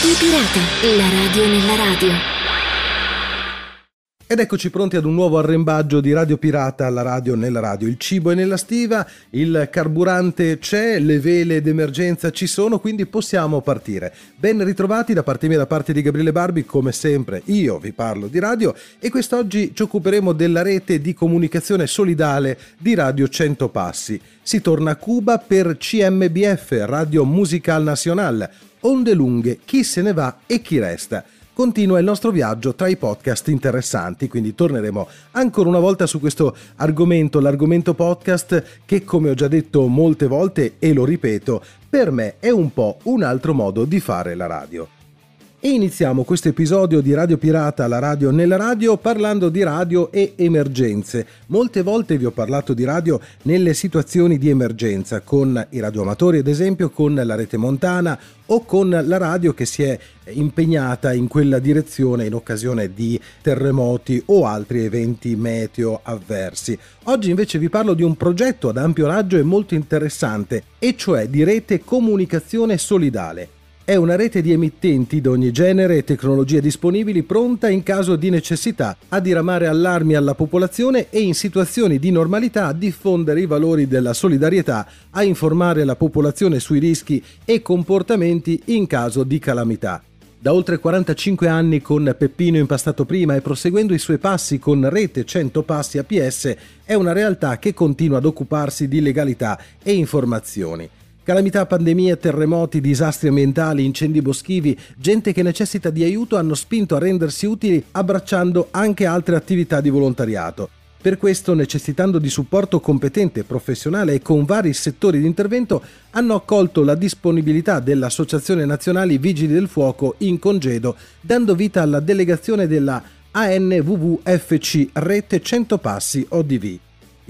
Radio Pirata, la radio nella radio. Ed eccoci pronti ad un nuovo arrembaggio di Radio Pirata alla radio nella radio. Il cibo è nella stiva, il carburante c'è, le vele d'emergenza ci sono, quindi possiamo partire. Ben ritrovati da parte mia da parte di Gabriele Barbi, come sempre io vi parlo di radio e quest'oggi ci occuperemo della rete di comunicazione solidale di Radio 100 Passi. Si torna a Cuba per CMBF, Radio Musical Nacional, onde lunghe, chi se ne va e chi resta continua il nostro viaggio tra i podcast interessanti, quindi torneremo ancora una volta su questo argomento, l'argomento podcast che come ho già detto molte volte e lo ripeto, per me è un po' un altro modo di fare la radio. E iniziamo questo episodio di Radio Pirata, la radio nella radio, parlando di radio e emergenze. Molte volte vi ho parlato di radio nelle situazioni di emergenza, con i radioamatori ad esempio, con la rete montana o con la radio che si è impegnata in quella direzione in occasione di terremoti o altri eventi meteo avversi. Oggi invece vi parlo di un progetto ad ampio raggio e molto interessante, e cioè di rete comunicazione solidale è una rete di emittenti di ogni genere e tecnologia disponibili pronta in caso di necessità a diramare allarmi alla popolazione e in situazioni di normalità a diffondere i valori della solidarietà, a informare la popolazione sui rischi e comportamenti in caso di calamità. Da oltre 45 anni con Peppino impastato prima e proseguendo i suoi passi con Rete 100 Passi APS, è una realtà che continua ad occuparsi di legalità e informazioni. Calamità, pandemie, terremoti, disastri ambientali, incendi boschivi, gente che necessita di aiuto hanno spinto a rendersi utili abbracciando anche altre attività di volontariato. Per questo, necessitando di supporto competente, professionale e con vari settori di intervento, hanno accolto la disponibilità dell'Associazione Nazionali Vigili del Fuoco in congedo, dando vita alla delegazione della ANWWFC Rete 100 Passi ODV.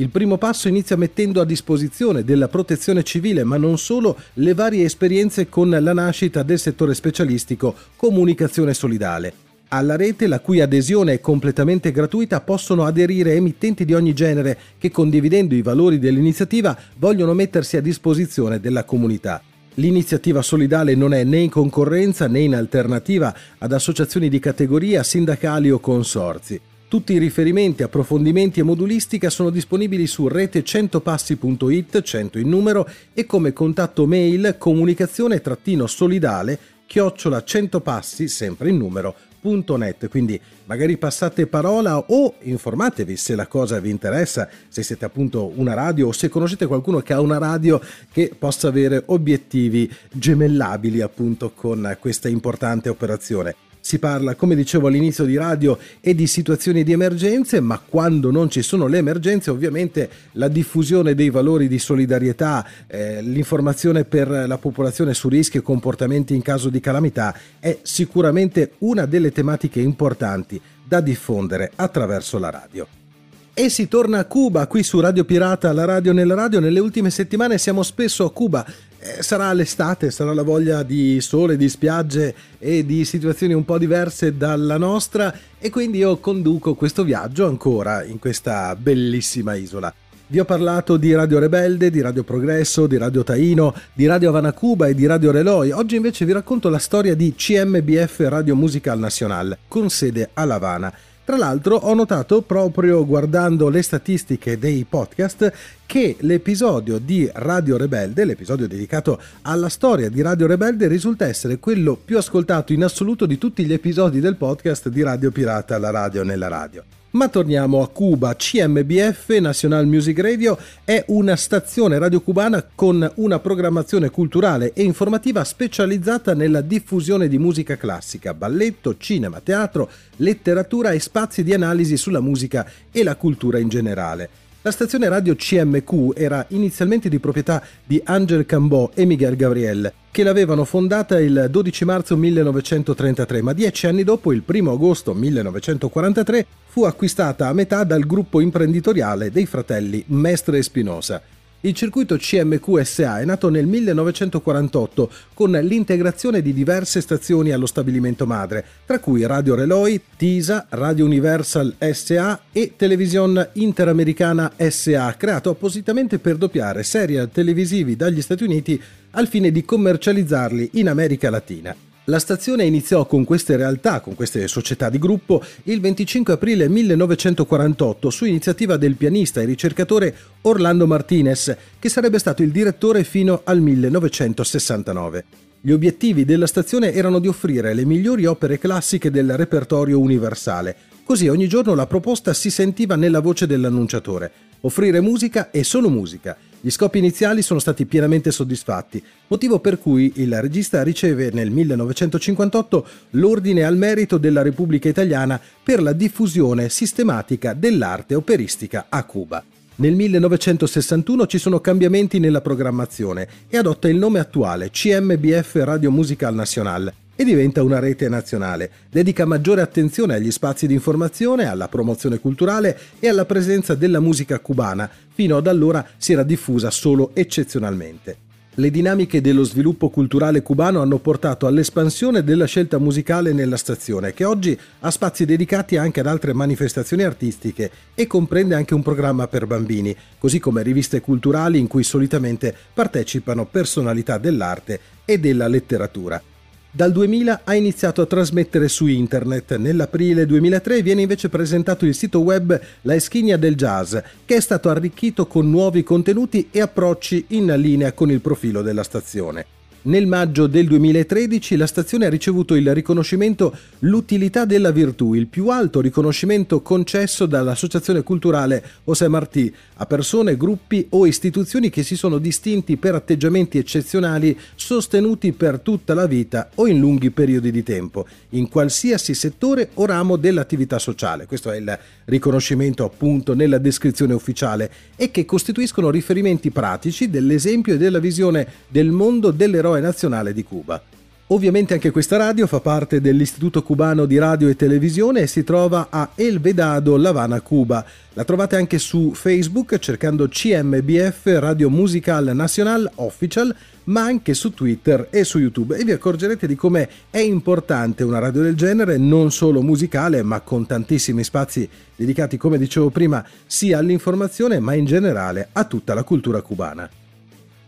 Il primo passo inizia mettendo a disposizione della protezione civile, ma non solo, le varie esperienze con la nascita del settore specialistico Comunicazione Solidale. Alla rete, la cui adesione è completamente gratuita, possono aderire emittenti di ogni genere che, condividendo i valori dell'iniziativa, vogliono mettersi a disposizione della comunità. L'iniziativa solidale non è né in concorrenza né in alternativa ad associazioni di categoria, sindacali o consorzi. Tutti i riferimenti, approfondimenti e modulistica sono disponibili su rete100passi.it, 100 in numero, e come contatto mail comunicazione-solidale chiocciola 100 passi, sempre in numero, Net, quindi magari passate parola o informatevi se la cosa vi interessa, se siete appunto una radio o se conoscete qualcuno che ha una radio che possa avere obiettivi gemellabili appunto con questa importante operazione. Si parla, come dicevo all'inizio di radio, e di situazioni di emergenze, ma quando non ci sono le emergenze, ovviamente la diffusione dei valori di solidarietà, eh, l'informazione per la popolazione su rischi e comportamenti in caso di calamità è sicuramente una delle tematiche importanti da diffondere attraverso la radio. E si torna a Cuba, qui su Radio Pirata, la radio nella radio. Nelle ultime settimane siamo spesso a Cuba. Eh, sarà l'estate, sarà la voglia di sole, di spiagge e di situazioni un po' diverse dalla nostra e quindi io conduco questo viaggio ancora in questa bellissima isola. Vi ho parlato di Radio Rebelde, di Radio Progresso, di Radio Taino, di Radio Havana Cuba e di Radio Reloi. Oggi invece vi racconto la storia di CMBF Radio Musical Nacional, con sede a La Habana. Tra l'altro ho notato proprio guardando le statistiche dei podcast che l'episodio di Radio Rebelde, l'episodio dedicato alla storia di Radio Rebelde, risulta essere quello più ascoltato in assoluto di tutti gli episodi del podcast di Radio Pirata, la radio nella radio. Ma torniamo a Cuba. CMBF, National Music Radio, è una stazione radio cubana con una programmazione culturale e informativa specializzata nella diffusione di musica classica, balletto, cinema, teatro, letteratura e spazi di analisi sulla musica e la cultura in generale. La stazione radio CMQ era inizialmente di proprietà di Angel Cambò e Miguel Gabriel, che l'avevano fondata il 12 marzo 1933, ma dieci anni dopo, il 1 agosto 1943, fu acquistata a metà dal gruppo imprenditoriale dei fratelli Mestre e Spinosa. Il circuito CMQSA è nato nel 1948 con l'integrazione di diverse stazioni allo stabilimento madre, tra cui Radio Reloi, TISA, Radio Universal SA e Television Interamericana SA, creato appositamente per doppiare serial televisivi dagli Stati Uniti al fine di commercializzarli in America Latina. La stazione iniziò con queste realtà, con queste società di gruppo, il 25 aprile 1948 su iniziativa del pianista e ricercatore Orlando Martinez, che sarebbe stato il direttore fino al 1969. Gli obiettivi della stazione erano di offrire le migliori opere classiche del repertorio universale, così ogni giorno la proposta si sentiva nella voce dell'annunciatore, offrire musica e solo musica, gli scopi iniziali sono stati pienamente soddisfatti, motivo per cui il regista riceve nel 1958 l'Ordine al Merito della Repubblica Italiana per la diffusione sistematica dell'arte operistica a Cuba. Nel 1961 ci sono cambiamenti nella programmazione e adotta il nome attuale CMBF Radio Musical Nacional e diventa una rete nazionale. Dedica maggiore attenzione agli spazi di informazione, alla promozione culturale e alla presenza della musica cubana. Fino ad allora si era diffusa solo eccezionalmente. Le dinamiche dello sviluppo culturale cubano hanno portato all'espansione della scelta musicale nella stazione, che oggi ha spazi dedicati anche ad altre manifestazioni artistiche e comprende anche un programma per bambini, così come riviste culturali in cui solitamente partecipano personalità dell'arte e della letteratura. Dal 2000 ha iniziato a trasmettere su internet. Nell'aprile 2003 viene invece presentato il sito web La Eschinia del Jazz, che è stato arricchito con nuovi contenuti e approcci in linea con il profilo della stazione. Nel maggio del 2013 la stazione ha ricevuto il riconoscimento L'utilità della virtù, il più alto riconoscimento concesso dall'Associazione Culturale José Martí a persone, gruppi o istituzioni che si sono distinti per atteggiamenti eccezionali sostenuti per tutta la vita o in lunghi periodi di tempo, in qualsiasi settore o ramo dell'attività sociale. Questo è il riconoscimento appunto nella descrizione ufficiale e che costituiscono riferimenti pratici dell'esempio e della visione del mondo dell'eroe eroe nazionale di Cuba. Ovviamente anche questa radio fa parte dell'Istituto Cubano di Radio e Televisione e si trova a El Vedado, La Habana, Cuba. La trovate anche su Facebook cercando CMBF Radio Musical Nacional Official, ma anche su Twitter e su YouTube e vi accorgerete di come è importante una radio del genere, non solo musicale, ma con tantissimi spazi dedicati, come dicevo prima, sia all'informazione, ma in generale a tutta la cultura cubana.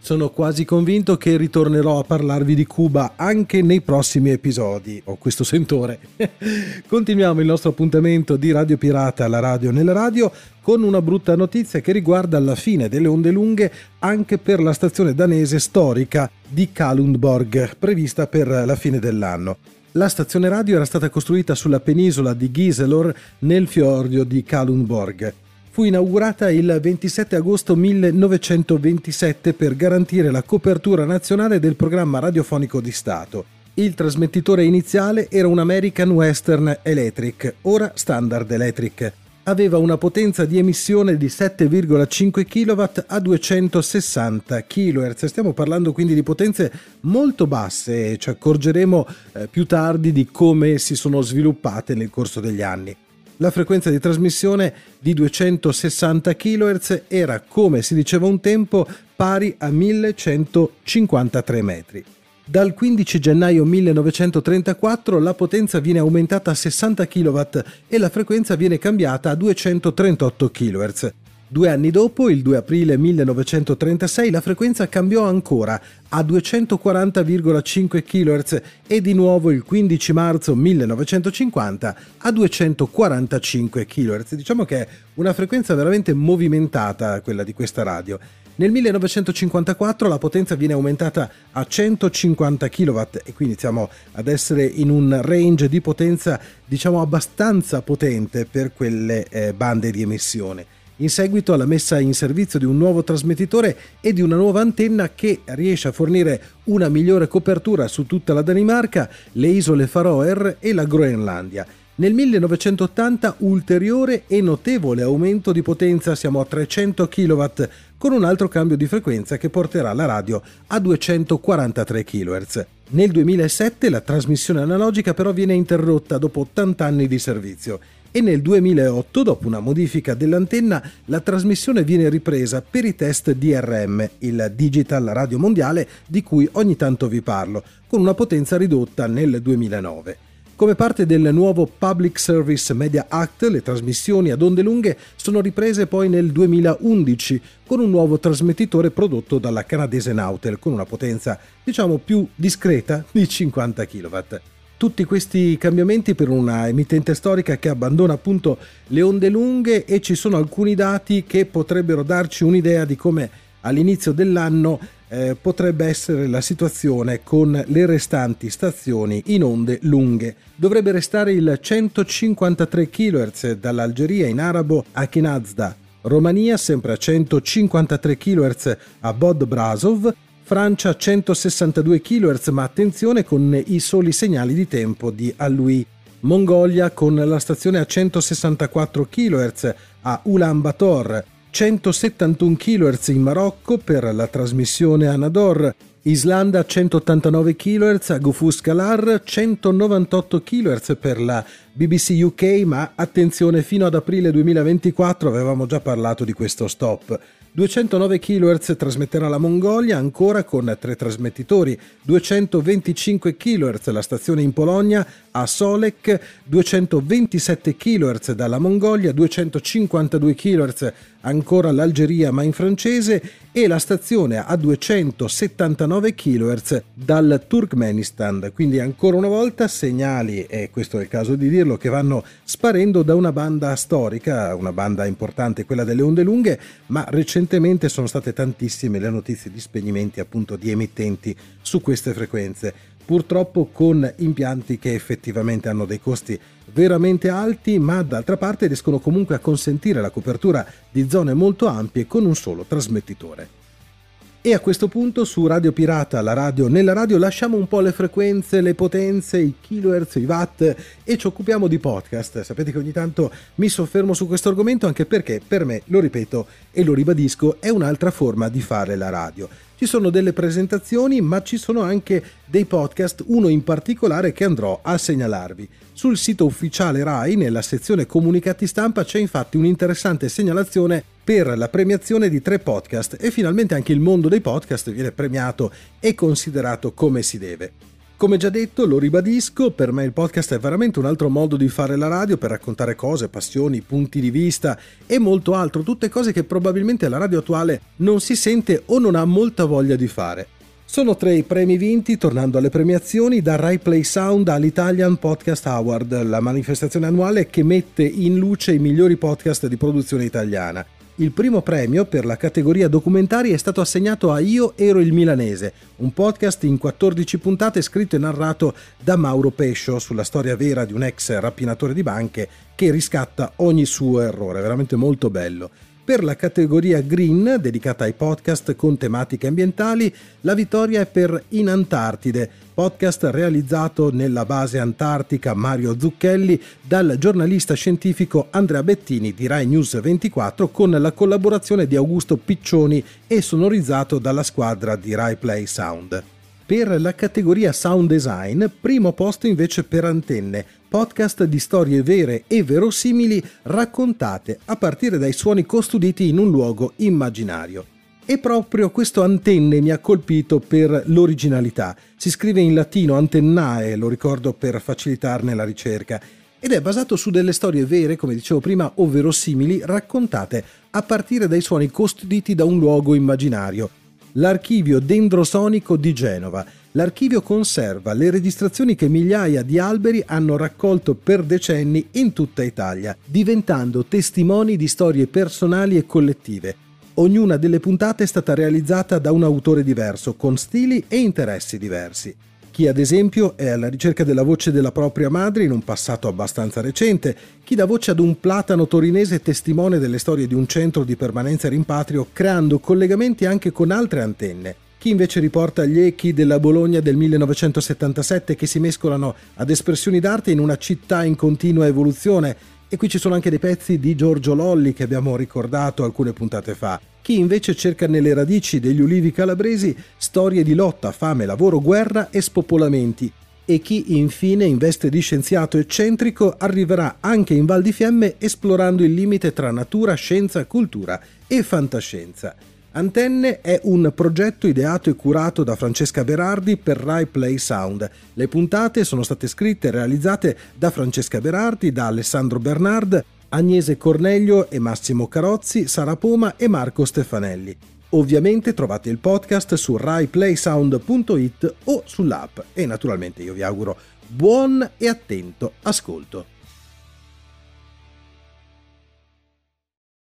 Sono quasi convinto che ritornerò a parlarvi di Cuba anche nei prossimi episodi. Ho questo sentore. Continuiamo il nostro appuntamento di Radio Pirata alla radio nella radio con una brutta notizia che riguarda la fine delle onde lunghe anche per la stazione danese storica di Kalundborg, prevista per la fine dell'anno. La stazione radio era stata costruita sulla penisola di Giselor nel fiordio di Kalundborg fu inaugurata il 27 agosto 1927 per garantire la copertura nazionale del programma radiofonico di Stato. Il trasmettitore iniziale era un American Western Electric, ora Standard Electric. Aveva una potenza di emissione di 7,5 kW a 260 kHz. Stiamo parlando quindi di potenze molto basse, ci accorgeremo eh, più tardi di come si sono sviluppate nel corso degli anni. La frequenza di trasmissione di 260 kHz era, come si diceva un tempo, pari a 1153 metri. Dal 15 gennaio 1934 la potenza viene aumentata a 60 kW e la frequenza viene cambiata a 238 kHz. Due anni dopo, il 2 aprile 1936, la frequenza cambiò ancora a 240,5 kHz e di nuovo il 15 marzo 1950 a 245 kHz. Diciamo che è una frequenza veramente movimentata quella di questa radio. Nel 1954 la potenza viene aumentata a 150 kW e qui iniziamo ad essere in un range di potenza diciamo abbastanza potente per quelle eh, bande di emissione in seguito alla messa in servizio di un nuovo trasmettitore e di una nuova antenna che riesce a fornire una migliore copertura su tutta la Danimarca, le isole Faroe e la Groenlandia. Nel 1980 ulteriore e notevole aumento di potenza, siamo a 300 kW, con un altro cambio di frequenza che porterà la radio a 243 kHz. Nel 2007 la trasmissione analogica però viene interrotta dopo 80 anni di servizio e nel 2008, dopo una modifica dell'antenna, la trasmissione viene ripresa per i test DRM, il Digital Radio Mondiale di cui ogni tanto vi parlo, con una potenza ridotta nel 2009. Come parte del nuovo Public Service Media Act, le trasmissioni ad onde lunghe sono riprese poi nel 2011 con un nuovo trasmettitore prodotto dalla canadese Nautel con una potenza diciamo più discreta di 50 kW tutti questi cambiamenti per una emittente storica che abbandona appunto le onde lunghe e ci sono alcuni dati che potrebbero darci un'idea di come all'inizio dell'anno eh, potrebbe essere la situazione con le restanti stazioni in onde lunghe. Dovrebbe restare il 153 kHz dall'Algeria in arabo a Kinazda, Romania sempre a 153 kHz a Bod Brasov, Francia 162 kHz ma attenzione con i soli segnali di tempo di Alui. Mongolia con la stazione a 164 kHz a Ulaanbaatar, 171 kHz in Marocco per la trasmissione Anador, Islanda 189 kHz, a Gufuscalar 198 kHz per la BBC UK, ma attenzione fino ad aprile 2024 avevamo già parlato di questo stop. 209 kHz trasmetterà la Mongolia ancora con tre trasmettitori, 225 kHz la stazione in Polonia a Solek, 227 kHz dalla Mongolia, 252 kHz ancora l'Algeria ma in francese e la stazione a 279 kHz dal Turkmenistan. Quindi ancora una volta segnali, e questo è il caso di dirlo, che vanno sparendo da una banda storica, una banda importante, quella delle onde lunghe, ma recentemente sono state tantissime le notizie di spegnimenti appunto di emittenti su queste frequenze purtroppo con impianti che effettivamente hanno dei costi veramente alti, ma d'altra parte riescono comunque a consentire la copertura di zone molto ampie con un solo trasmettitore. E a questo punto su Radio Pirata, la radio nella radio, lasciamo un po' le frequenze, le potenze, i kilohertz, i watt e ci occupiamo di podcast. Sapete che ogni tanto mi soffermo su questo argomento anche perché per me, lo ripeto e lo ribadisco, è un'altra forma di fare la radio. Ci sono delle presentazioni, ma ci sono anche dei podcast, uno in particolare che andrò a segnalarvi. Sul sito ufficiale RAI, nella sezione comunicati stampa, c'è infatti un'interessante segnalazione per la premiazione di tre podcast e finalmente anche il mondo dei podcast viene premiato e considerato come si deve. Come già detto, lo ribadisco, per me il podcast è veramente un altro modo di fare la radio per raccontare cose, passioni, punti di vista e molto altro, tutte cose che probabilmente la radio attuale non si sente o non ha molta voglia di fare. Sono tre i premi vinti, tornando alle premiazioni, da Rai Play Sound all'Italian Podcast Award, la manifestazione annuale che mette in luce i migliori podcast di produzione italiana. Il primo premio per la categoria documentari è stato assegnato a Io ero il milanese, un podcast in 14 puntate scritto e narrato da Mauro Pescio sulla storia vera di un ex rapinatore di banche che riscatta ogni suo errore, veramente molto bello. Per la categoria Green, dedicata ai podcast con tematiche ambientali, la vittoria è per In Antartide, podcast realizzato nella base antartica Mario Zucchelli dal giornalista scientifico Andrea Bettini di Rai News 24 con la collaborazione di Augusto Piccioni e sonorizzato dalla squadra di Rai Play Sound. Per la categoria Sound Design, primo posto invece per Antenne, podcast di storie vere e verosimili raccontate a partire dai suoni custoditi in un luogo immaginario. E proprio questo antenne mi ha colpito per l'originalità. Si scrive in latino antennae, lo ricordo per facilitarne la ricerca, ed è basato su delle storie vere, come dicevo prima, o verosimili, raccontate a partire dai suoni custoditi da un luogo immaginario. L'archivio dendrosonico di Genova l'archivio conserva le registrazioni che migliaia di alberi hanno raccolto per decenni in tutta Italia, diventando testimoni di storie personali e collettive. Ognuna delle puntate è stata realizzata da un autore diverso, con stili e interessi diversi. Chi ad esempio è alla ricerca della voce della propria madre in un passato abbastanza recente, chi dà voce ad un platano torinese testimone delle storie di un centro di permanenza e rimpatrio, creando collegamenti anche con altre antenne, chi invece riporta gli echi della Bologna del 1977 che si mescolano ad espressioni d'arte in una città in continua evoluzione. E qui ci sono anche dei pezzi di Giorgio Lolli che abbiamo ricordato alcune puntate fa. Chi invece cerca nelle radici degli ulivi calabresi storie di lotta, fame, lavoro, guerra e spopolamenti. E chi infine in veste di scienziato eccentrico arriverà anche in Val di Fiemme esplorando il limite tra natura, scienza, cultura e fantascienza. Antenne è un progetto ideato e curato da Francesca Berardi per Rai Play Sound. Le puntate sono state scritte e realizzate da Francesca Berardi, da Alessandro Bernard, Agnese Cornelio e Massimo Carozzi, Sara Poma e Marco Stefanelli. Ovviamente trovate il podcast su raiplaysound.it o sull'app e naturalmente io vi auguro buon e attento ascolto.